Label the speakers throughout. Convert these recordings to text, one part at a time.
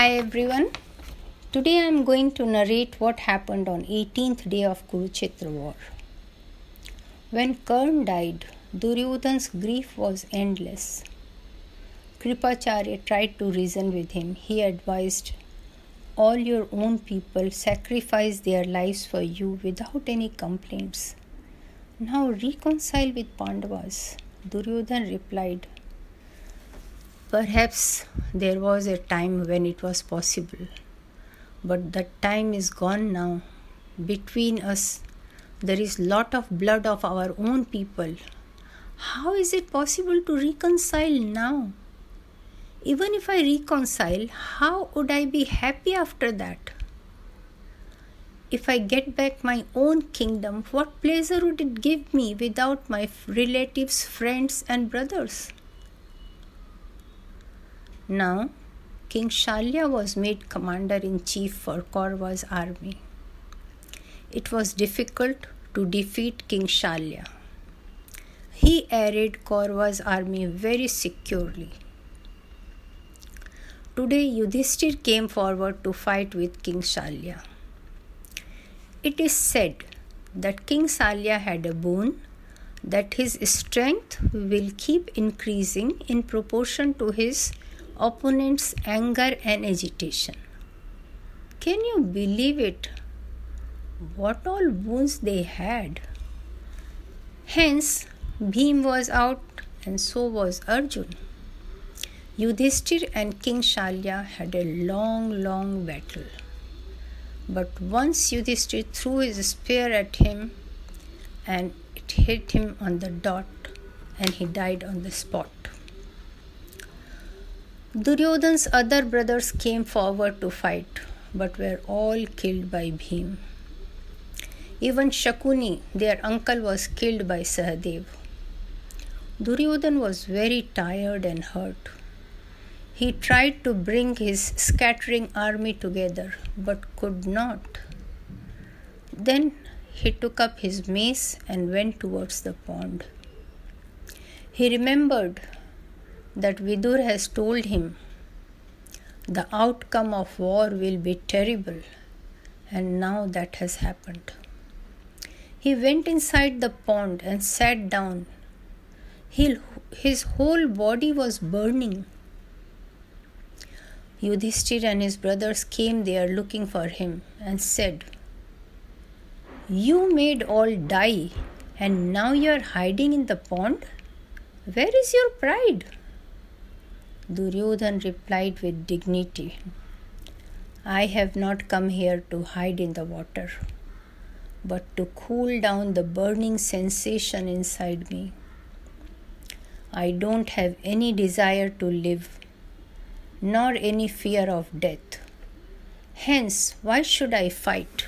Speaker 1: Hi everyone. Today I am going to narrate what happened on 18th day of Kurukshetra war. When Karn died, Duryodhan's grief was endless. Kripacharya tried to reason with him. He advised, All your own people sacrifice their lives for you without any complaints. Now reconcile with Pandavas. Duryodhan replied, Perhaps there was a time when it was possible, but that time is gone now. Between us, there is lot of blood of our own people. How is it possible to reconcile now? Even if I reconcile, how would I be happy after that? If I get back my own kingdom, what pleasure would it give me without my relatives, friends, and brothers? Now, King Shalya was made commander in chief for Kaurav's army. It was difficult to defeat King Shalya. He arrayed Kaurav's army very securely. Today, Yudhishthir came forward to fight with King Shalya. It is said that King Shalya had a boon that his strength will keep increasing in proportion to his opponent's anger and agitation. Can you believe it? What all wounds they had. Hence, Bhim was out and so was Arjun. Yudhishthir and King Shalya had a long, long battle. But once Yudhishthir threw his spear at him and it hit him on the dot and he died on the spot. Duryodhan's other brothers came forward to fight, but were all killed by Bhim. Even Shakuni, their uncle, was killed by Sahadev. Duryodhan was very tired and hurt. He tried to bring his scattering army together, but could not. Then he took up his mace and went towards the pond. He remembered that Vidur has told him the outcome of war will be terrible, and now that has happened. He went inside the pond and sat down. He, his whole body was burning. Yudhishthir and his brothers came there looking for him and said, You made all die, and now you are hiding in the pond? Where is your pride? Duryodhan replied with dignity, I have not come here to hide in the water, but to cool down the burning sensation inside me. I don't have any desire to live, nor any fear of death. Hence, why should I fight?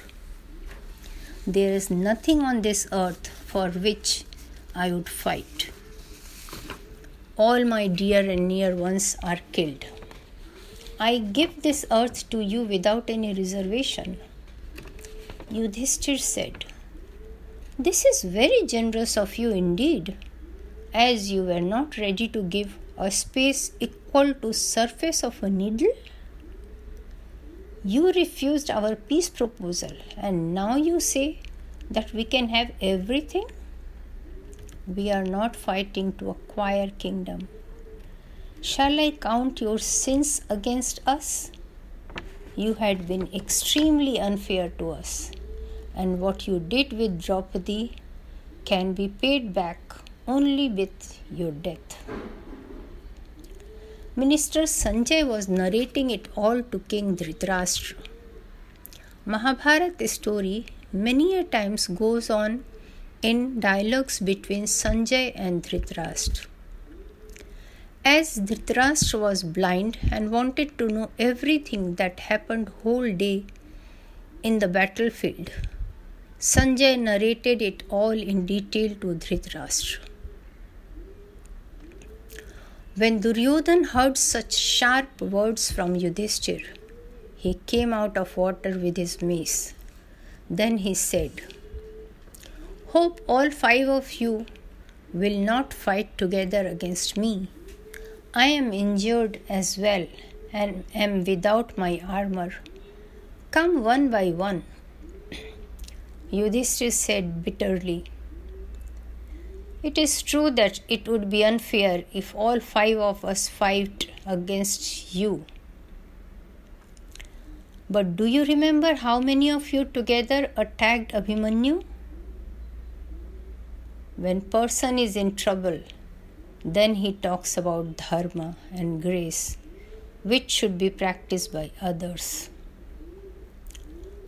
Speaker 1: There is nothing on this earth for which I would fight all my dear and near ones are killed. I give this earth to you without any reservation. Yudhishthir said, This is very generous of you indeed, as you were not ready to give a space equal to surface of a needle. You refused our peace proposal, and now you say that we can have everything? We are not fighting to acquire kingdom. Shall I count your sins against us? You had been extremely unfair to us, and what you did with Draupadi can be paid back only with your death. Minister Sanjay was narrating it all to King Dhritarashtra. Mahabharata story many a times goes on in dialogues between Sanjay and Dhritarashtra. As Dhritarashtra was blind and wanted to know everything that happened whole day in the battlefield, Sanjay narrated it all in detail to Dhritarashtra. When Duryodhan heard such sharp words from Yudhishthir, he came out of water with his mace. Then he said, Hope all five of you will not fight together against me. I am injured as well, and am without my armor. Come one by one. Yudhishthir said bitterly, It is true that it would be unfair if all five of us fight against you. But do you remember how many of you together attacked Abhimanyu? When person is in trouble, then he talks about dharma and grace, which should be practiced by others.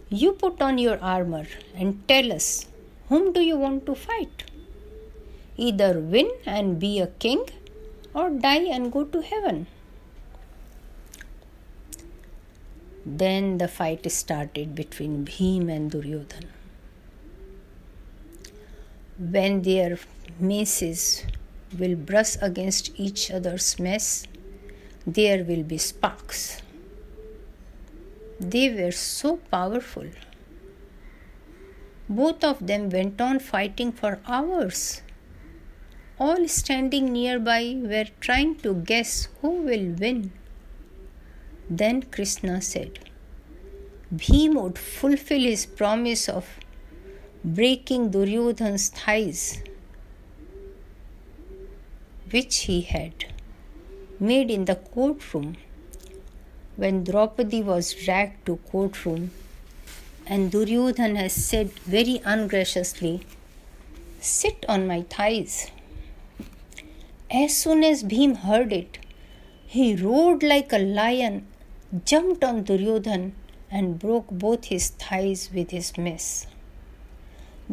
Speaker 1: You put on your armor and tell us whom do you want to fight? Either win and be a king or die and go to heaven. Then the fight started between Bhim and Duryodhan. When their maces will brush against each other's mess, there will be sparks. They were so powerful. Both of them went on fighting for hours. All standing nearby were trying to guess who will win. Then Krishna said, Bhim would fulfill his promise of breaking Duryodhan's thighs, which he had made in the courtroom when Draupadi was dragged to courtroom and Duryodhan has said very ungraciously, Sit on my thighs. As soon as Bhim heard it, he roared like a lion jumped on Duryodhan and broke both his thighs with his mace.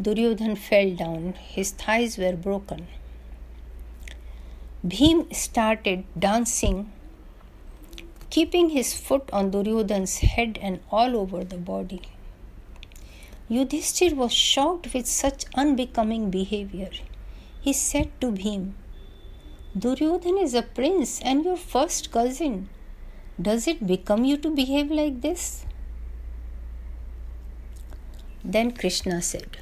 Speaker 1: Duryodhan fell down, his thighs were broken. Bhim started dancing, keeping his foot on Duryodhan's head and all over the body. Yudhishthir was shocked with such unbecoming behavior. He said to Bhim, Duryodhan is a prince and your first cousin. Does it become you to behave like this? Then Krishna said,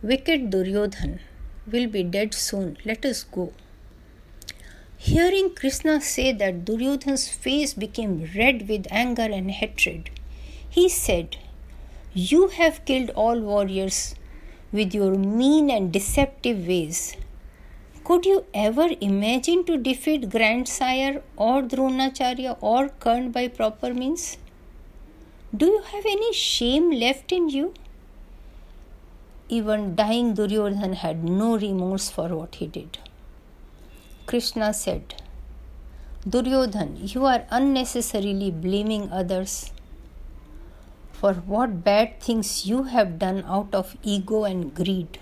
Speaker 1: Wicked Duryodhan will be dead soon. Let us go. Hearing Krishna say that Duryodhan's face became red with anger and hatred, he said, You have killed all warriors with your mean and deceptive ways. Could you ever imagine to defeat grandsire or Dronacharya or Karn by proper means? Do you have any shame left in you? Even dying Duryodhan had no remorse for what he did. Krishna said, Duryodhan, you are unnecessarily blaming others for what bad things you have done out of ego and greed.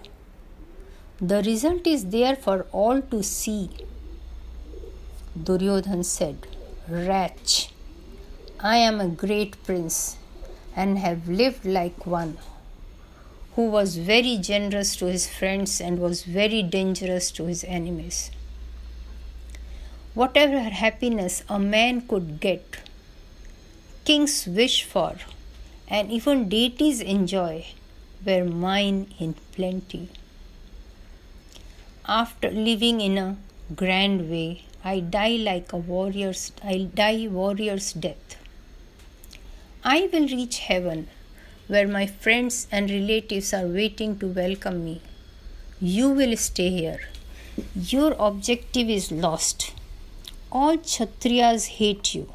Speaker 1: The result is there for all to see. Duryodhan said, Wretch, I am a great prince and have lived like one who was very generous to his friends and was very dangerous to his enemies. Whatever happiness a man could get, kings wish for, and even deities enjoy, were mine in plenty. After living in a grand way, I die like a warrior's I die warrior's death. I will reach heaven where my friends and relatives are waiting to welcome me. You will stay here. Your objective is lost. All Kshatriyas hate you.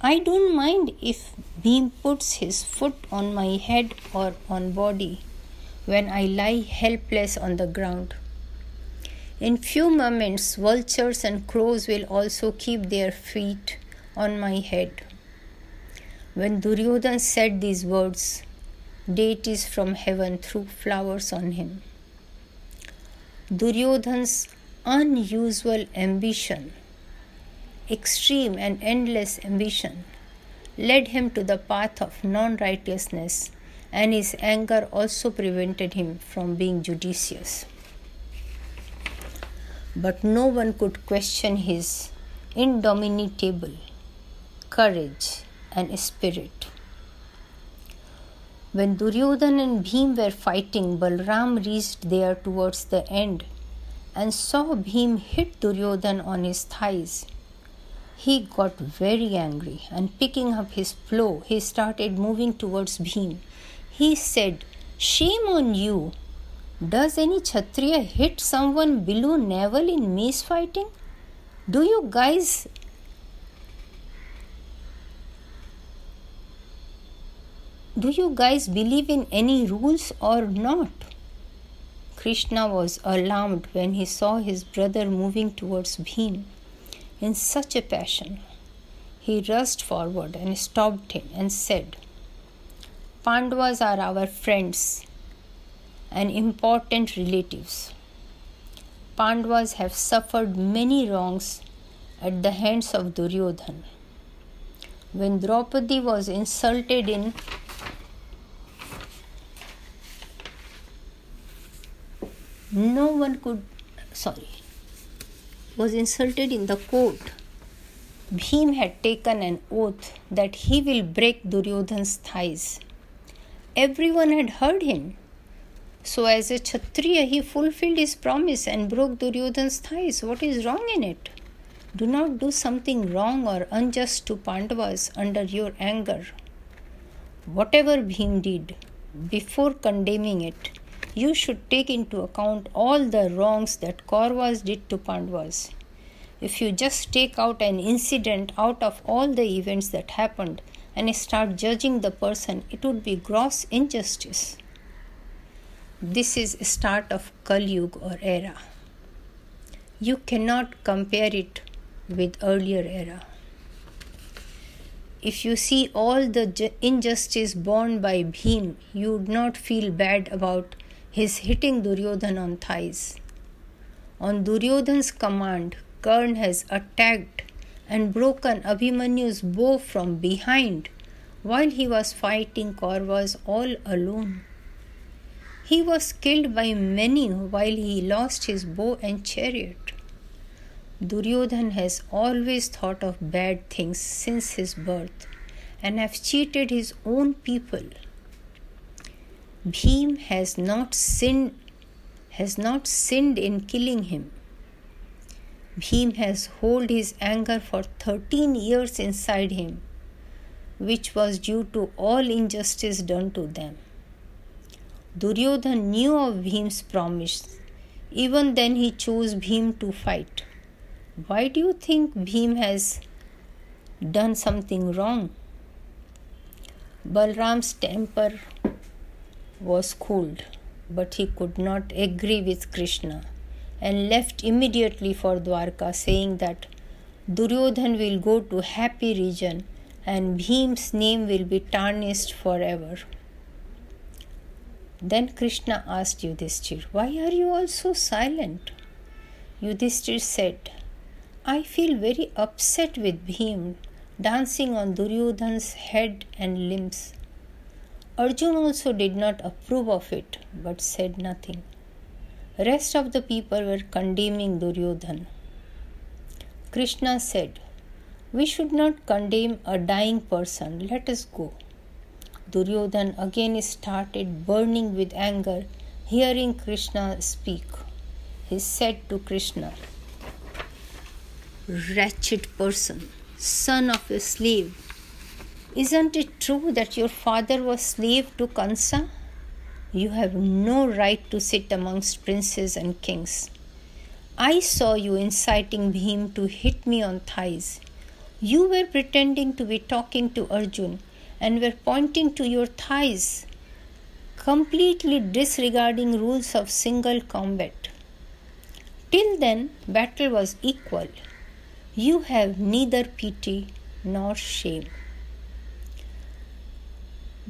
Speaker 1: I don't mind if Bhim puts his foot on my head or on body when I lie helpless on the ground. In few moments, vultures and crows will also keep their feet on my head. When Duryodhan said these words, deities from heaven threw flowers on him. Duryodhan's unusual ambition, extreme and endless ambition, led him to the path of non righteousness, and his anger also prevented him from being judicious but no one could question his indomitable courage and spirit. When Duryodhan and Bhim were fighting, Balram reached there towards the end and saw Bhim hit Duryodhan on his thighs. He got very angry and picking up his plow, he started moving towards Bhim. He said, Shame on you! Does any Kshatriya hit someone below navel in mace fighting? Do you guys Do you guys believe in any rules or not? Krishna was alarmed when he saw his brother moving towards Bhim in such a passion. He rushed forward and stopped him and said, Pandavas are our friends and important relatives. Pandavas have suffered many wrongs at the hands of Duryodhan. When Draupadi was insulted in no one could sorry was insulted in the court Bhim had taken an oath that he will break Duryodhan's thighs. Everyone had heard him. So, as a Kshatriya, he fulfilled his promise and broke Duryodhan's thighs. What is wrong in it? Do not do something wrong or unjust to Pandavas under your anger. Whatever Bhim did, before condemning it, you should take into account all the wrongs that Kauravas did to Pandavas if you just take out an incident out of all the events that happened and start judging the person, it would be gross injustice. This is start of Kali Yuga or era. You cannot compare it with earlier era. If you see all the injustice borne by Bhim, you would not feel bad about his hitting Duryodhan on thighs. On Duryodhan's command, Karn has attacked and broken Abhimanyu's bow from behind while he was fighting Kauravas all alone. He was killed by many while he lost his bow and chariot. Duryodhan has always thought of bad things since his birth and have cheated his own people. Bhim has not sinned has not sinned in killing him Bhim has held his anger for 13 years inside him, which was due to all injustice done to them. Duryodhan knew of Bhim's promise. Even then, he chose Bhim to fight. Why do you think Bhim has done something wrong? Balram's temper was cooled, but he could not agree with Krishna and left immediately for Dwarka, saying that Duryodhan will go to happy region and Bhim's name will be tarnished forever. Then Krishna asked Yudhishthir, Why are you all so silent? Yudhishthir said, I feel very upset with Bhim dancing on Duryodhan's head and limbs. Arjun also did not approve of it but said nothing. Rest of the people were condemning Duryodhan. Krishna said, We should not condemn a dying person. Let us go. Duryodhan again started burning with anger, hearing Krishna speak. He said to Krishna, Wretched person, son of a slave, isn't it true that your father was slave to Kansa? You have no right to sit amongst princes and kings. I saw you inciting Bhim to hit me on thighs. You were pretending to be talking to Arjun and were pointing to your thighs, completely disregarding rules of single combat. Till then, battle was equal. You have neither pity nor shame.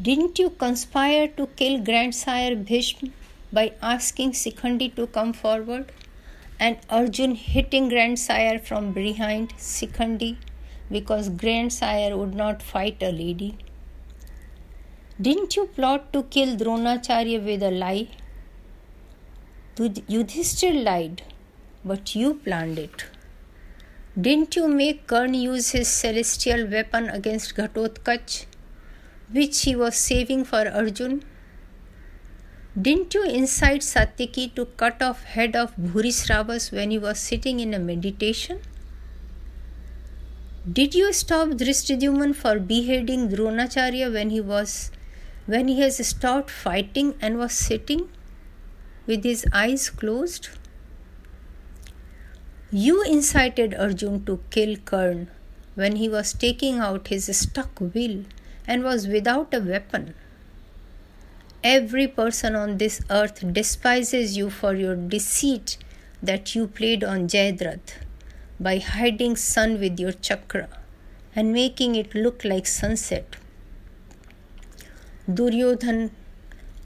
Speaker 1: Didn't you conspire to kill grandsire Bhishma by asking Sikhandi to come forward and Arjun hitting grandsire from behind Sikhandi because grandsire would not fight a lady? Didn't you plot to kill Dronacharya with a lie? Yudhishthir lied, but you planned it. Didn't you make Karn use his celestial weapon against Ghatotkach? Which he was saving for Arjun? Didn't you incite Satyaki to cut off head of Bhurisravas when he was sitting in a meditation? Did you stop Drishtadyuman for beheading Dronacharya when he was when he has stopped fighting and was sitting with his eyes closed? You incited Arjun to kill Karn when he was taking out his stuck will and was without a weapon. Every person on this earth despises you for your deceit that you played on Jayadratha by hiding sun with your chakra and making it look like sunset. Duryodhan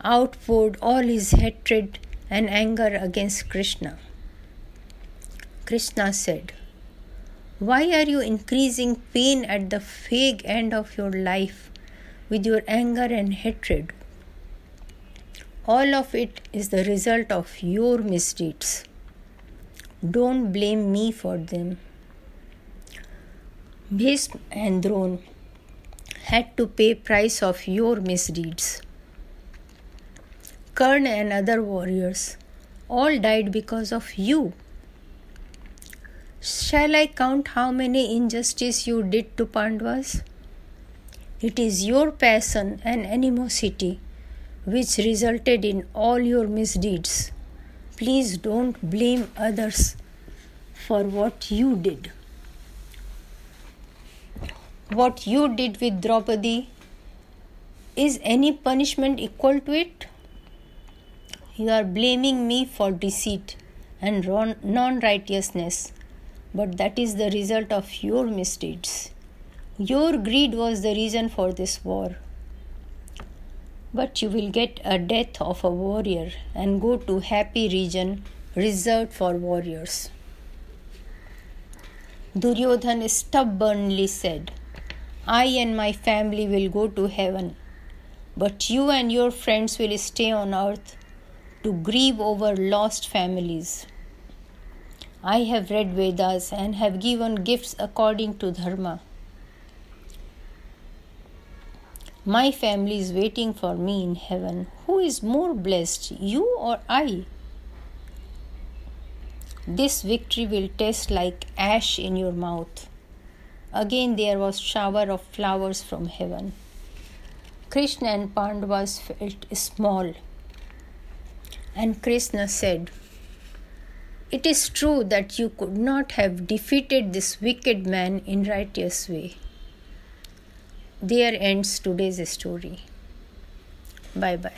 Speaker 1: outpoured all his hatred and anger against Krishna. Krishna said, Why are you increasing pain at the fag end of your life with your anger and hatred? All of it is the result of your misdeeds. Don't blame me for them. Bhism and Dron had to pay price of your misdeeds. Karna and other warriors all died because of you. Shall I count how many injustice you did to Pandavas? It is your passion and animosity which resulted in all your misdeeds. Please don't blame others for what you did. What you did with Draupadi, is any punishment equal to it? You are blaming me for deceit and non righteousness, but that is the result of your misdeeds. Your greed was the reason for this war but you will get a death of a warrior and go to happy region reserved for warriors. Duryodhan stubbornly said, I and my family will go to heaven, but you and your friends will stay on earth to grieve over lost families. I have read Vedas and have given gifts according to Dharma. My family is waiting for me in heaven. Who is more blessed, you or I? This victory will taste like ash in your mouth. Again there was shower of flowers from heaven. Krishna and Pandavas felt small. And Krishna said, It is true that you could not have defeated this wicked man in righteous way. There ends today's story. Bye bye.